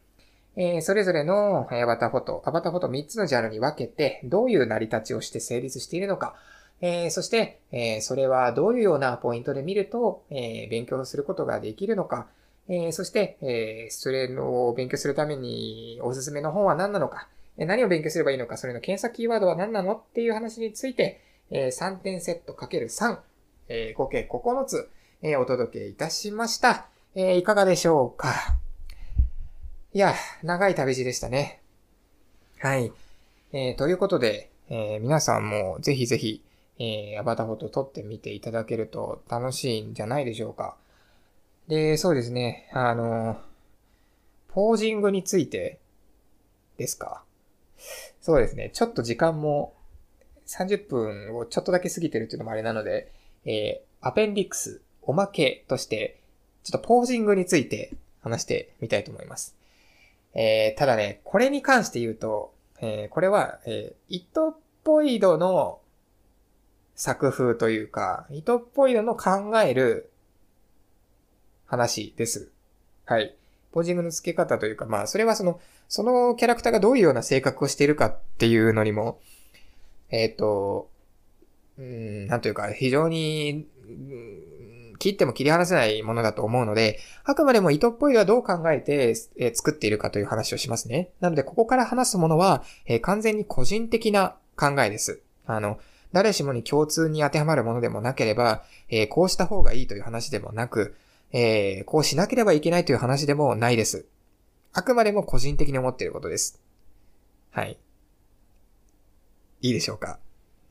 えー、それぞれのアバターフォト、アバターフォト3つのジャンルに分けて、どういう成り立ちをして成立しているのか、えー、そして、えー、それはどういうようなポイントで見ると、えー、勉強することができるのか、えそして、えそれを勉強するためにおすすめの本は何なのか、何を勉強すればいいのか、それの検索キーワードは何なのっていう話について、え3点セット ×3、え合計9つ、えお届けいたしました。えいかがでしょうかいや、長い旅路でしたね。はい。えー、ということで、えー、皆さんもぜひぜひ、えー、アバターフォト撮ってみていただけると楽しいんじゃないでしょうか。で、そうですね、あの、ポージングについてですか。そうですね、ちょっと時間も30分をちょっとだけ過ぎてるっていうのもあれなので、えー、アペンディクス、おまけとして、ちょっとポージングについて話してみたいと思います。えー、ただね、これに関して言うと、えー、これは、えー、イトポイドの作風というか、イトポイドの考える話です。はい。ポージングの付け方というか、まあ、それはその、そのキャラクターがどういうような性格をしているかっていうのにも、えっ、ー、と、うん、なんというか、非常に、切っても切り離せないものだと思うので、あくまでも糸っぽいはどう考えて、えー、作っているかという話をしますね。なので、ここから話すものは、えー、完全に個人的な考えです。あの、誰しもに共通に当てはまるものでもなければ、えー、こうした方がいいという話でもなく、えー、こうしなければいけないという話でもないです。あくまでも個人的に思っていることです。はい。いいでしょうか？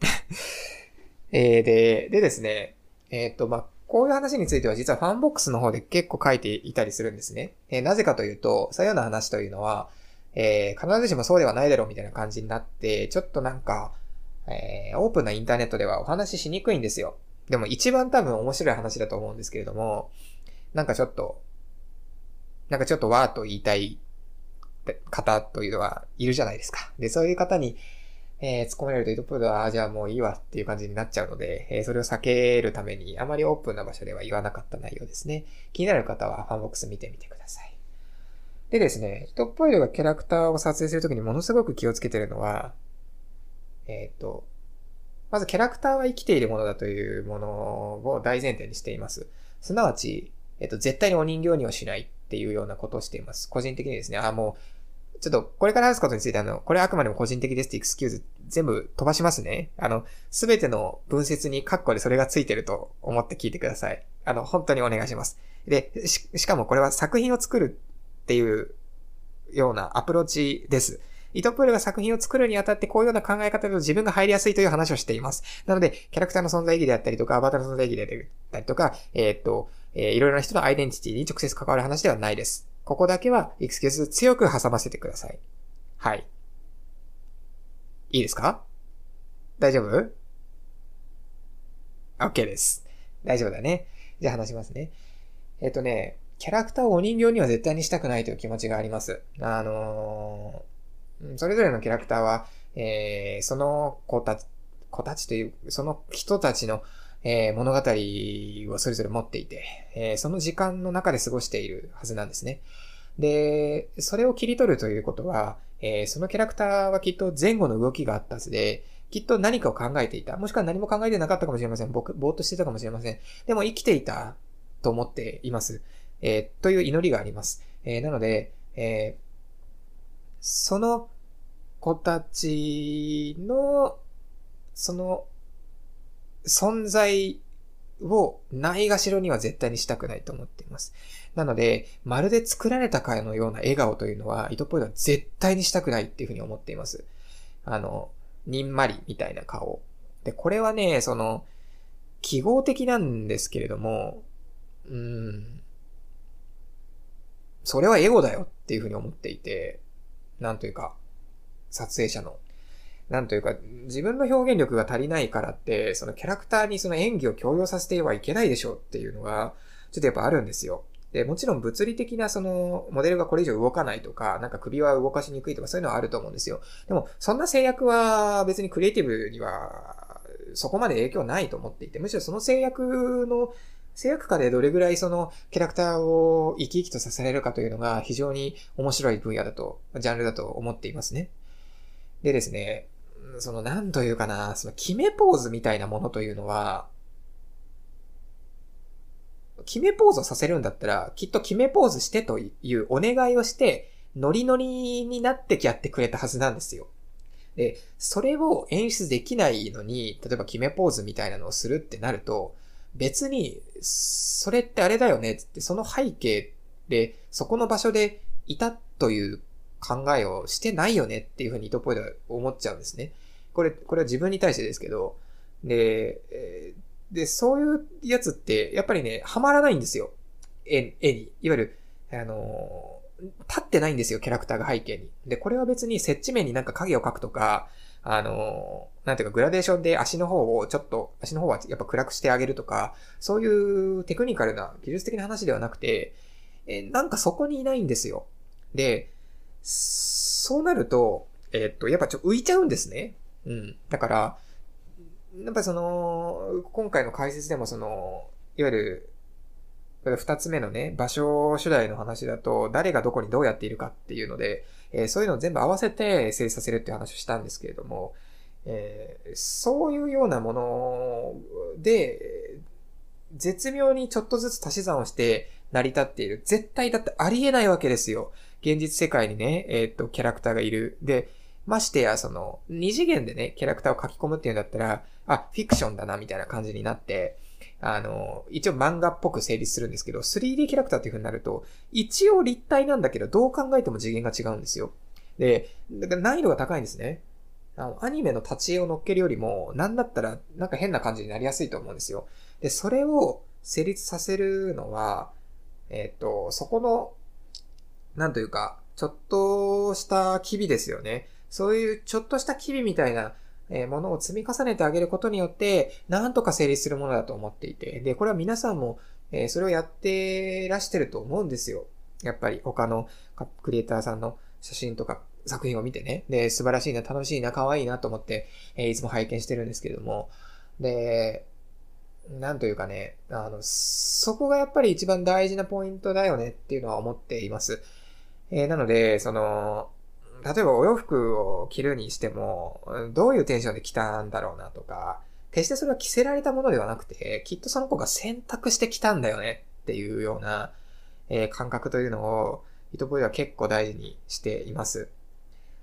*laughs* えー、で、でですね、えっ、と、まあ、こういう話については実はファンボックスの方で結構書いていたりするんですね。えー、なぜかというと、そういうような話というのは、えー、必ずしもそうではないだろうみたいな感じになって、ちょっとなんか、えー、オープンなインターネットではお話ししにくいんですよ。でも一番多分面白い話だと思うんですけれども、なんかちょっと、なんかちょっとわーと言いたい方というのはいるじゃないですか。で、そういう方に、えー、突っ込められると、イトプードは、あ、じゃあもういいわっていう感じになっちゃうので、えー、それを避けるために、あまりオープンな場所では言わなかった内容ですね。気になる方はファンボックス見てみてください。でですね、トップアイドがキャラクターを撮影するときにものすごく気をつけてるのは、えっ、ー、と、まずキャラクターは生きているものだというものを大前提にしています。すなわち、えっ、ー、と、絶対にお人形にはしないっていうようなことをしています。個人的にですね、あ、もう、ちょっと、これから話すことについて、あの、これあくまでも個人的ですってエクスキューズ全部飛ばしますね。あの、すべての文節にカッコでそれがついてると思って聞いてください。あの、本当にお願いします。で、し、しかもこれは作品を作るっていうようなアプローチです。イトプールが作品を作るにあたってこういうような考え方で自分が入りやすいという話をしています。なので、キャラクターの存在意義であったりとか、アバターの存在意義であったりとか、えー、っと、えー、いろいろな人のアイデンティティに直接関わる話ではないです。ここだけは、エクスキューズ強く挟ませてください。はい。いいですか？大丈夫 ?OK です。大丈夫だね。じゃあ話しますね。えっ、とね、キャラクターをお人形には絶対にしたくないという気持ちがあります。あのー、それぞれのキャラクターは、えー、その子たち、子たちという、その人たちの、えー、物語をそれぞれ持っていて、えー、その時間の中で過ごしているはずなんですね。で、それを切り取るということは、えー、そのキャラクターはきっと前後の動きがあったはずで、きっと何かを考えていた。もしくは何も考えてなかったかもしれません。僕、ぼーっとしてたかもしれません。でも生きていたと思っています。えー、という祈りがあります。えー、なので、えー、その子たちの、その、存在をないがしろには絶対にしたくないと思っています。なので、まるで作られたかのような笑顔というのは、糸っぽいのは絶対にしたくないっていうふうに思っています。あの、にんまりみたいな顔。で、これはね、その、記号的なんですけれども、うん、それはエゴだよっていうふうに思っていて、なんというか、撮影者の。なんというか、自分の表現力が足りないからって、そのキャラクターにその演技を強要させてはいけないでしょうっていうのが、ちょっとやっぱあるんですよ。で、もちろん物理的なその、モデルがこれ以上動かないとか、なんか首は動かしにくいとかそういうのはあると思うんですよ。でも、そんな制約は別にクリエイティブには、そこまで影響ないと思っていて、むしろその制約の、制約下でどれぐらいそのキャラクターを生き生きとさせられるかというのが非常に面白い分野だと、ジャンルだと思っていますね。でですね、その、なんというかな、その決めポーズみたいなものというのは、決めポーズをさせるんだったら、きっと決めポーズしてというお願いをして、ノリノリになってやってくれたはずなんですよ。で、それを演出できないのに、例えば決めポーズみたいなのをするってなると、別に、それってあれだよねって、その背景で、そこの場所でいたという考えをしてないよねっていうふうに糸ポイでは思っちゃうんですね。これ、これは自分に対してですけど、で、えで、そういうやつって、やっぱりね、はまらないんですよ。絵、絵に。いわゆる、あの、立ってないんですよ、キャラクターが背景に。で、これは別に接地面になんか影を描くとか、あの、なんていうか、グラデーションで足の方をちょっと、足の方はやっぱ暗くしてあげるとか、そういうテクニカルな、技術的な話ではなくて、えなんかそこにいないんですよ。で、そうなると、え、っと、やっぱちょ浮いちゃうんですね。うん。だから、やっぱその、今回の解説でもその、いわゆる、二つ目のね、場所主題の話だと、誰がどこにどうやっているかっていうので、えー、そういうのを全部合わせて成立させるっていう話をしたんですけれども、えー、そういうようなもので、絶妙にちょっとずつ足し算をして成り立っている。絶対だってありえないわけですよ。現実世界にね、えー、っと、キャラクターがいる。で、ましてや、その、二次元でね、キャラクターを書き込むっていうんだったら、あ、フィクションだな、みたいな感じになって、あの、一応漫画っぽく成立するんですけど、3D キャラクターっていう風になると、一応立体なんだけど、どう考えても次元が違うんですよ。で、だから難易度が高いんですね。あの、アニメの立ち絵を乗っけるよりも、なんだったら、なんか変な感じになりやすいと思うんですよ。で、それを成立させるのは、えっ、と、そこの、なんというか、ちょっとした機微ですよね。そういうちょっとした機微みたいな、えものを積み重ねてあげることによって、なんとか成立するものだと思っていて。で、これは皆さんも、えそれをやってらしてると思うんですよ。やっぱり他のクリエイターさんの写真とか作品を見てね。で、素晴らしいな、楽しいな、可愛いなと思って、えいつも拝見してるんですけれども。で、なんというかね、あの、そこがやっぱり一番大事なポイントだよねっていうのは思っています。えー、なので、その、例えばお洋服を着るにしても、どういうテンションで着たんだろうなとか、決してそれは着せられたものではなくて、きっとその子が選択して着たんだよねっていうような、えー、感覚というのを、糸ボイは結構大事にしています。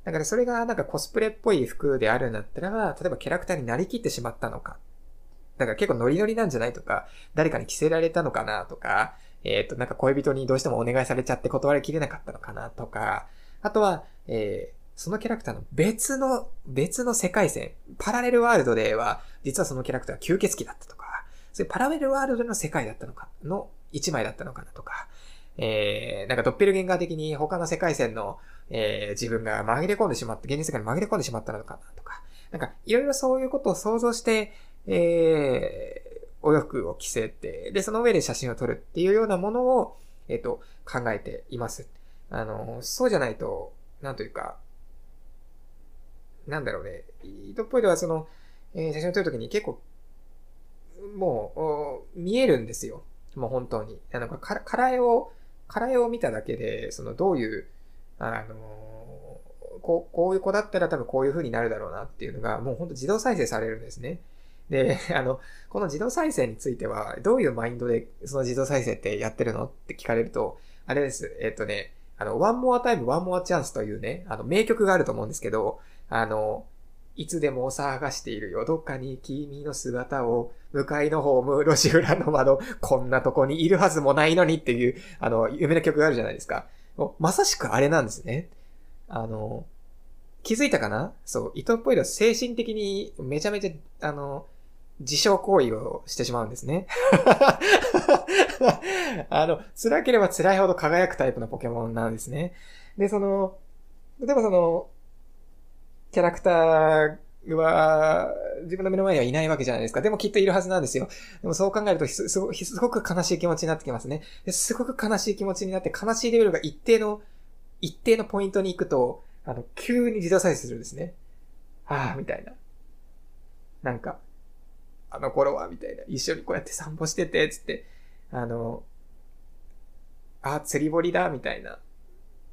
だからそれがなんかコスプレっぽい服であるんだったら、例えばキャラクターになりきってしまったのか。だから結構ノリノリなんじゃないとか、誰かに着せられたのかなとか、えっ、ー、と、なんか恋人にどうしてもお願いされちゃって断りきれなかったのかなとか、あとは、えー、そのキャラクターの別の、別の世界線、パラレルワールドでは、実はそのキャラクターは吸血鬼だったとか、そういうパラレルワールドの世界だったのか、の一枚だったのかなとか、えー、なんかドッペルゲンガー的に他の世界線の、えー、自分が紛れ込んでしまって、現実世界に紛れ込んでしまったのかなとか、なんかいろいろそういうことを想像して、えー、お洋服を着せて、で、その上で写真を撮るっていうようなものを、えっ、ー、と、考えています。あの、そうじゃないと、なんというか、なんだろうね、イトっぽいのはその、えー、写真を撮るときに結構、もう、見えるんですよ。もう本当に。あの、か、から絵を、から絵を見ただけで、その、どういう、あのこう、こういう子だったら多分こういう風になるだろうなっていうのが、もうほんと自動再生されるんですね。で、*laughs* あの、この自動再生については、どういうマインドでその自動再生ってやってるのって聞かれると、あれです。えっ、とね、あの、One More Time, One More Chance というね、あの、名曲があると思うんですけど、あの、いつでも探しているよ。どっかに君の姿を、向かいのホーム、路地裏の窓、こんなとこにいるはずもないのにっていう、あの、夢の曲があるじゃないですか。まさしくあれなんですね。あの、気づいたかな？そう、伊藤っぽいのは精神的にめちゃめちゃ、あの、自傷行為をしてしまうんですね。*laughs* あの、辛ければ辛いほど輝くタイプのポケモンなんですね。で、その、例えばその、キャラクターは、自分の目の前にはいないわけじゃないですか。でもきっといるはずなんですよ。でもそう考えるとす、すごすごく悲しい気持ちになってきますね。すごく悲しい気持ちになって、悲しいレベルが一定の、一定のポイントに行くと、あの、急に自動再生するんですね。ああ、みたいな。なんか、あの頃は、みたいな。一緒にこうやって散歩してて、つって、あの、あ、釣り堀だ、みたいな。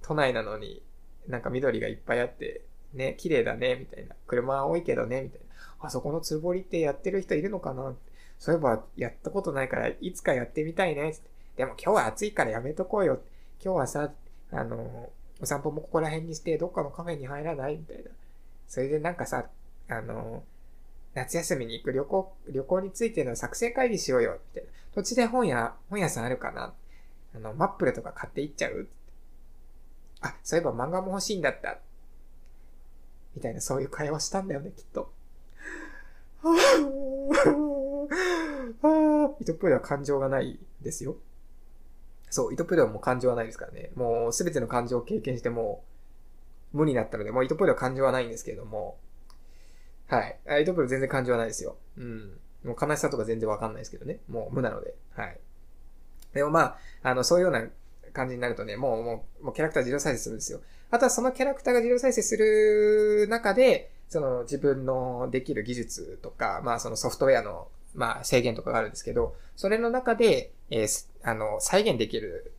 都内なのに、なんか緑がいっぱいあって、ね、綺麗だね、みたいな。車は多いけどね、みたいな。あそこの釣り堀ってやってる人いるのかな？そういえば、やったことないから、いつかやってみたいね、つって。でも今日は暑いからやめとこうよ。今日はさ、あの、お散歩もここら辺にして、どっかのカフェに入らない？みたいな。それでなんかさ、あの、夏休みに行く旅行、旅行についての作成会議しようよ、みたいな。土地で本屋、本屋さんあるかな？あの、マップルとか買っていっちゃう？あ、そういえば漫画も欲しいんだった。みたいな、そういう会話したんだよね、きっと。はぁ、イトプーでは感情がないですよ。そう、イトプーではもう感情はないですからね。もうすべての感情を経験しても無になったので、もうイトプーでは感情はないんですけれども、はい。アイトプー全然感情はないですよ。うん。もう悲しさとか全然わかんないですけどね。もう無なので。はい。でもまあ、あの、そういうような感じになるとね、もう、もう、もうキャラクター自動再生するんですよ。あとはそのキャラクターが自動再生する中で、その自分のできる技術とか、まあそのソフトウェアの、まあ制限とかがあるんですけど、それの中で、えー、あの、再現できる、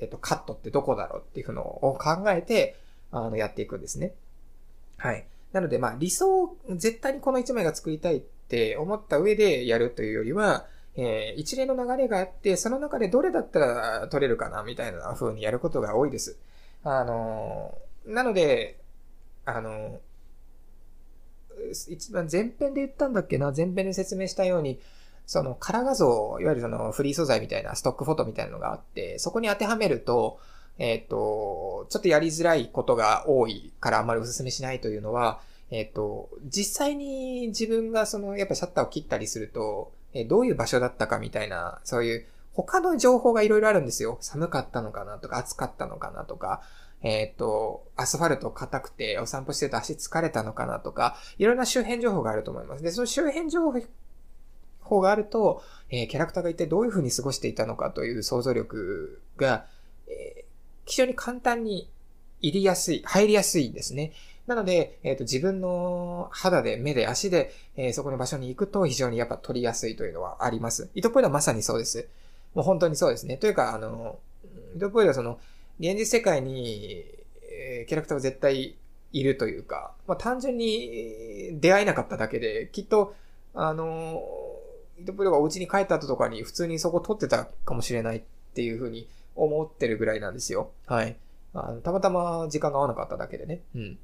えっ、ー、と、カットってどこだろうっていうのを考えて、あの、やっていくんですね。はい。なので、まあ理想、絶対にこの一枚が作りたいって思った上でやるというよりは、えー、一連の流れがあって、その中でどれだったら取れるかな、みたいな風にやることが多いです。あの、なので、あの、一番前編で言ったんだっけな、前編で説明したように、その、カラー画像、いわゆるその、フリー素材みたいな、ストックフォトみたいなのがあって、そこに当てはめると、えっ、ー、と、ちょっとやりづらいことが多いからあんまりお勧めしないというのは、えっ、と、実際に自分がその、やっぱシャッターを切ったりすると、えどういう場所だったかみたいな、そういう他の情報がいろいろあるんですよ。寒かったのかなとか、暑かったのかなとか、えっ、と、アスファルト硬くてお散歩してると足疲れたのかなとか、いろんな周辺情報があると思います。で、その周辺情報があると、えー、キャラクターが一体どういう風に過ごしていたのかという想像力が、え、非常に簡単に入りやすい、入りやすいんですね。なので、えっ、ー、と、自分の肌で、目で、足で、えー、そこの場所に行くと非常にやっぱ取りやすいというのはあります。糸っぽいのはまさにそうです。もう本当にそうですね。というか、あの、糸っぽいはその、現実世界に、えー、キャラクターは絶対いるというか、まあ、単純に出会えなかっただけで、きっと、あの、糸っぽいがお家に帰った後とかに普通にそこ撮ってたかもしれないっていうふうに思ってるぐらいなんですよ。はい。あのたまたま時間が合わなかっただけでね。うん。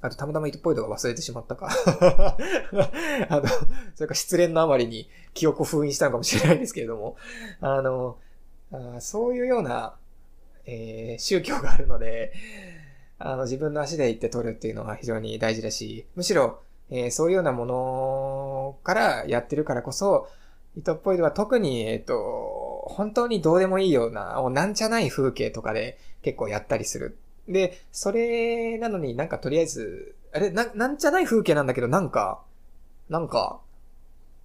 あと、たまたま糸っぽいとか忘れてしまったか *laughs* あの、それか失恋のあまりに記憶を封印したのかもしれないんですけれども、あの、あそういうような、えー、宗教があるので、あの、自分の足で行って取るっていうのは非常に大事だし、むしろ、えー、そういうようなものからやってるからこそ、糸っぽいでは特に、えっ、ー、と、本当にどうでもいいような、なんちゃない風景とかで結構やったりするで、それなのになんかとりあえず、あれ、な、なんじゃない風景なんだけど、なんか、なんか、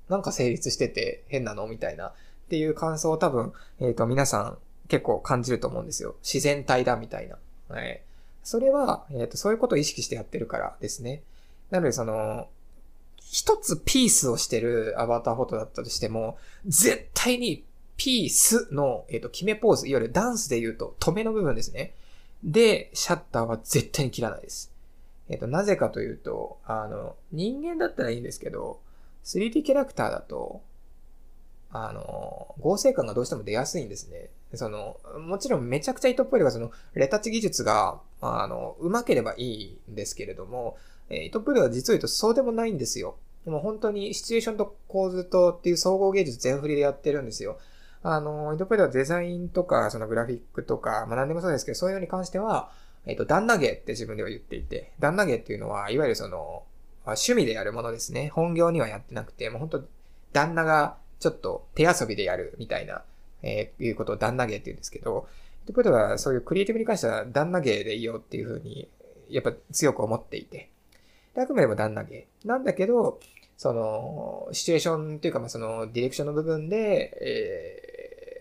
なんか成立してて変なのみたいな。っていう感想を多分、えっ、ー、と、皆さん結構感じると思うんですよ。自然体だみたいな。はい。それは、えっ、ー、と、そういうことを意識してやってるからですね。なので、その、一つピースをしてるアバターフォトだったとしても、絶対にピースの、えっ、ー、と、決めポーズ、いわゆるダンスで言うと、止めの部分ですね。で、シャッターは絶対に切らないです。えっ、ー、と、なぜかというと、あの、人間だったらいいんですけど、3D キャラクターだと、あの、合成感がどうしても出やすいんですね。その、もちろんめちゃくちゃ糸っぽいのが、その、レタッチ技術が、あの、上手ければいいんですけれども、えー、糸っぽいのは実を言うとそうでもないんですよ。でも本当にシチュエーションと構図とっていう総合芸術全振りでやってるんですよ。あの、インドペドはデザインとか、そのグラフィックとか、まあ何でもそうですけど、そういうのに関しては、えっ、と、旦那芸って自分では言っていて、旦那芸っていうのは、いわゆるその、趣味でやるものですね。本業にはやってなくて、もう本当旦那がちょっと手遊びでやるみたいな、えー、いうことを旦那芸って言うんですけど、ということは、そういうクリエイティブに関しては旦那芸でいいよっていうふうに、やっぱ強く思っていて。であくまでも旦那芸。なんだけど、その、シチュエーションっていうか、まあ、その、ディレクションの部分で、え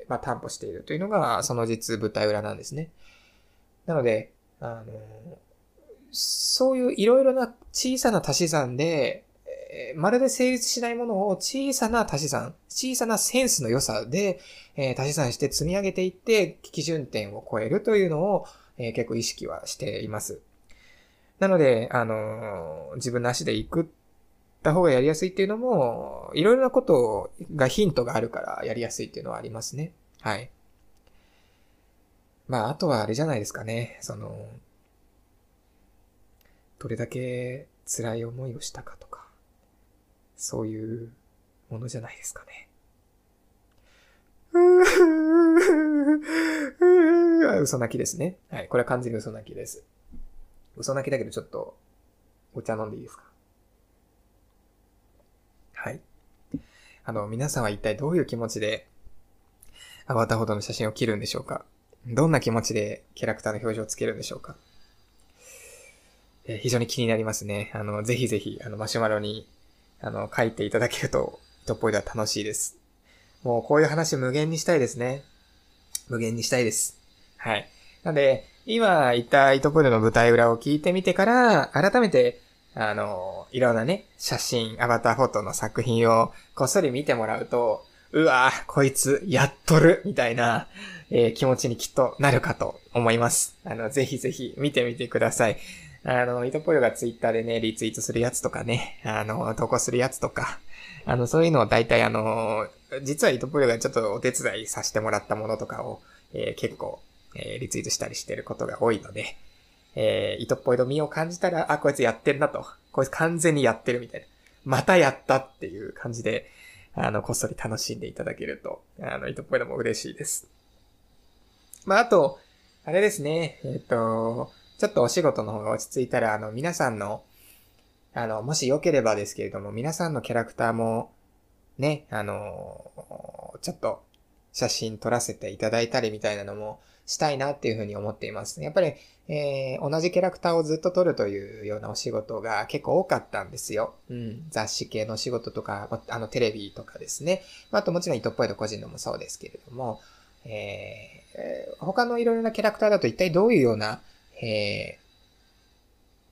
まあ、担保しているというのが、その実舞台裏なんですね。なので、あの、そういういろいろな小さな足し算で、えー、まるで成立しないものを小さな足し算、小さなセンスの良さで、えー、足し算して積み上げていって、基準点を超えるというのを、えー、結構意識はしています。なので、あの自分の足で行くた方がやりやすいっていうのも、いろいろなことがヒントがあるからやりやすいっていうのはありますね。はい。まあ、あとはあれじゃないですかね。その、どれだけ辛い思いをしたかとか、そういうものじゃないですかね。*laughs* 嘘泣きですね。はい。これは完全に嘘泣きです。嘘泣きだけどちょっと、お茶飲んでいいですか？はい。あの、皆さんは一体どういう気持ちで、アバターほどの写真を切るんでしょうか？どんな気持ちでキャラクターの表情をつけるんでしょうか？えー、非常に気になりますね。あの、ぜひぜひ、あの、マシュマロに、あの、書いていただけると、糸っぽいでは楽しいです。もう、こういう話無限にしたいですね。無限にしたいです。はい。なんで、今言った糸っぽいの舞台裏を聞いてみてから、改めて、あの、いろんなね、写真、アバターフォトの作品をこっそり見てもらうと、うわぁ、こいつ、やっとるみたいな、えー、気持ちにきっとなるかと思います。あの、ぜひぜひ見てみてください。あの、イトポヨがツイッターでね、リツイートするやつとかね、あの、投稿するやつとか、あの、そういうのを大体あの、実はイトポヨがちょっとお手伝いさせてもらったものとかを、えー、結構、えー、リツイートしたりしてることが多いので、えー、糸っぽいの身を感じたら、あ、こいつやってんなと。こいつ完全にやってるみたいな。またやったっていう感じで、あの、こっそり楽しんでいただけると、あの、糸っぽいのも嬉しいです。まあ、あと、あれですね、えっ、ー、と、ちょっとお仕事の方が落ち着いたら、あの、皆さんの、あの、もしよければですけれども、皆さんのキャラクターも、ね、あの、ちょっと写真撮らせていただいたりみたいなのもしたいなっていうふうに思っています。やっぱり、えー、同じキャラクターをずっと撮るというようなお仕事が結構多かったんですよ。うん。雑誌系の仕事とか、あの、テレビとかですね。あともちろん糸っぽいと個人のもそうですけれども、えー、他のいろいろなキャラクターだと一体どういうような、え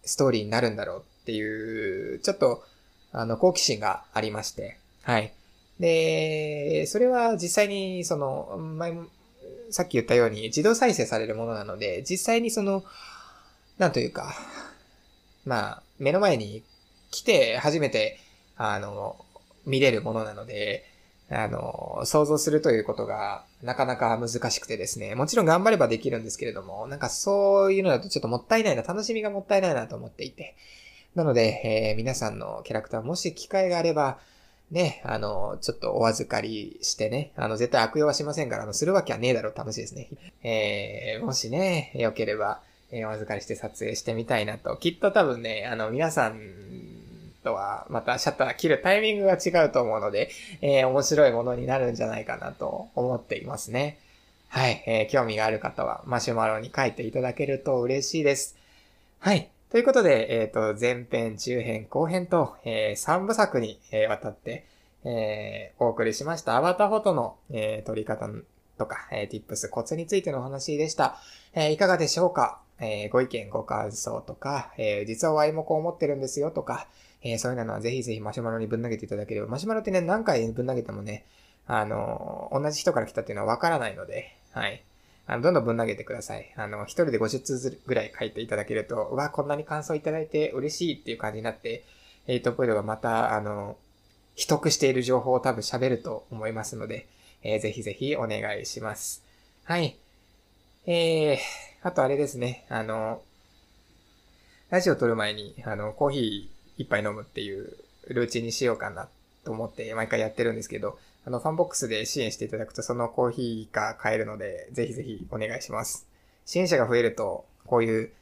ー、ストーリーになるんだろうっていう、ちょっと、あの、好奇心がありまして、はい。で、それは実際に、その、前も、さっき言ったように自動再生されるものなので、実際にその、なんというか、まあ、目の前に来て初めて、あの、見れるものなので、あの、想像するということがなかなか難しくてですね。もちろん頑張ればできるんですけれども、なんかそういうのだとちょっともったいないな、楽しみがもったいないなと思っていて。なので、えー、皆さんのキャラクターもし機会があれば、ね、あの、ちょっとお預かりしてね、あの、絶対悪用はしませんから、あの、するわけはねえだろう楽しいですね。えー、もしね、良ければ、えー、お預かりして撮影してみたいなと。きっと多分ね、あの、皆さんとは、またシャッター切るタイミングが違うと思うので、えー、面白いものになるんじゃないかなと思っていますね。はい、えー、興味がある方はマシュマロに書いていただけると嬉しいです。はい。ということで、えっ、ー、と、前編、中編、後編と、えー、3部作に、えー、わたって、えー、お送りしましたアバターフォトの、えー、撮り方とか、えー、tips、コツについてのお話でした。えー、いかがでしょうか？えー、ご意見、ご感想とか、えー、実はワイもこう思ってるんですよとか、えー、そういうのはぜひぜひマシュマロにぶん投げていただければ、マシュマロってね、何回ぶん投げてもね、あのー、同じ人から来たっていうのはわからないので、はい。あの、どんどんぶん投げてください。あの、一人で50通ぐらい書いていただけると、うわ、こんなに感想いただいて嬉しいっていう感じになって、エイトポイントがまた、あの、秘匿している情報を多分喋ると思いますので、えー、ぜひぜひお願いします。はい。えー、あとあれですね、あの、ラジオ撮る前に、あの、コーヒー一杯飲むっていうルーチンにしようかなと思って毎回やってるんですけど、あの、ファンボックスで支援していただくとそのコーヒーが買えるので、ぜひぜひお願いします。支援者が増えると、こういう、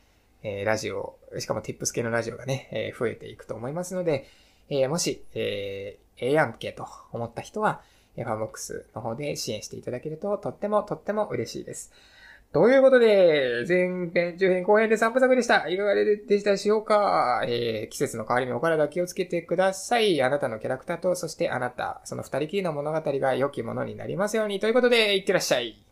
えー、ラジオ、しかも tips 系のラジオがね、えー、増えていくと思いますので、えー、もし、えー、ええやんけと思った人は、ファンボックスの方で支援していただけると、とってもとっても嬉しいです。ということで、前編、中編、後編で三部作でした。いかがでしたでしょうか？えー、季節の変わり目お体気をつけてください。あなたのキャラクターと、そしてあなた、その二人きりの物語が良きものになりますように。ということで、いってらっしゃい。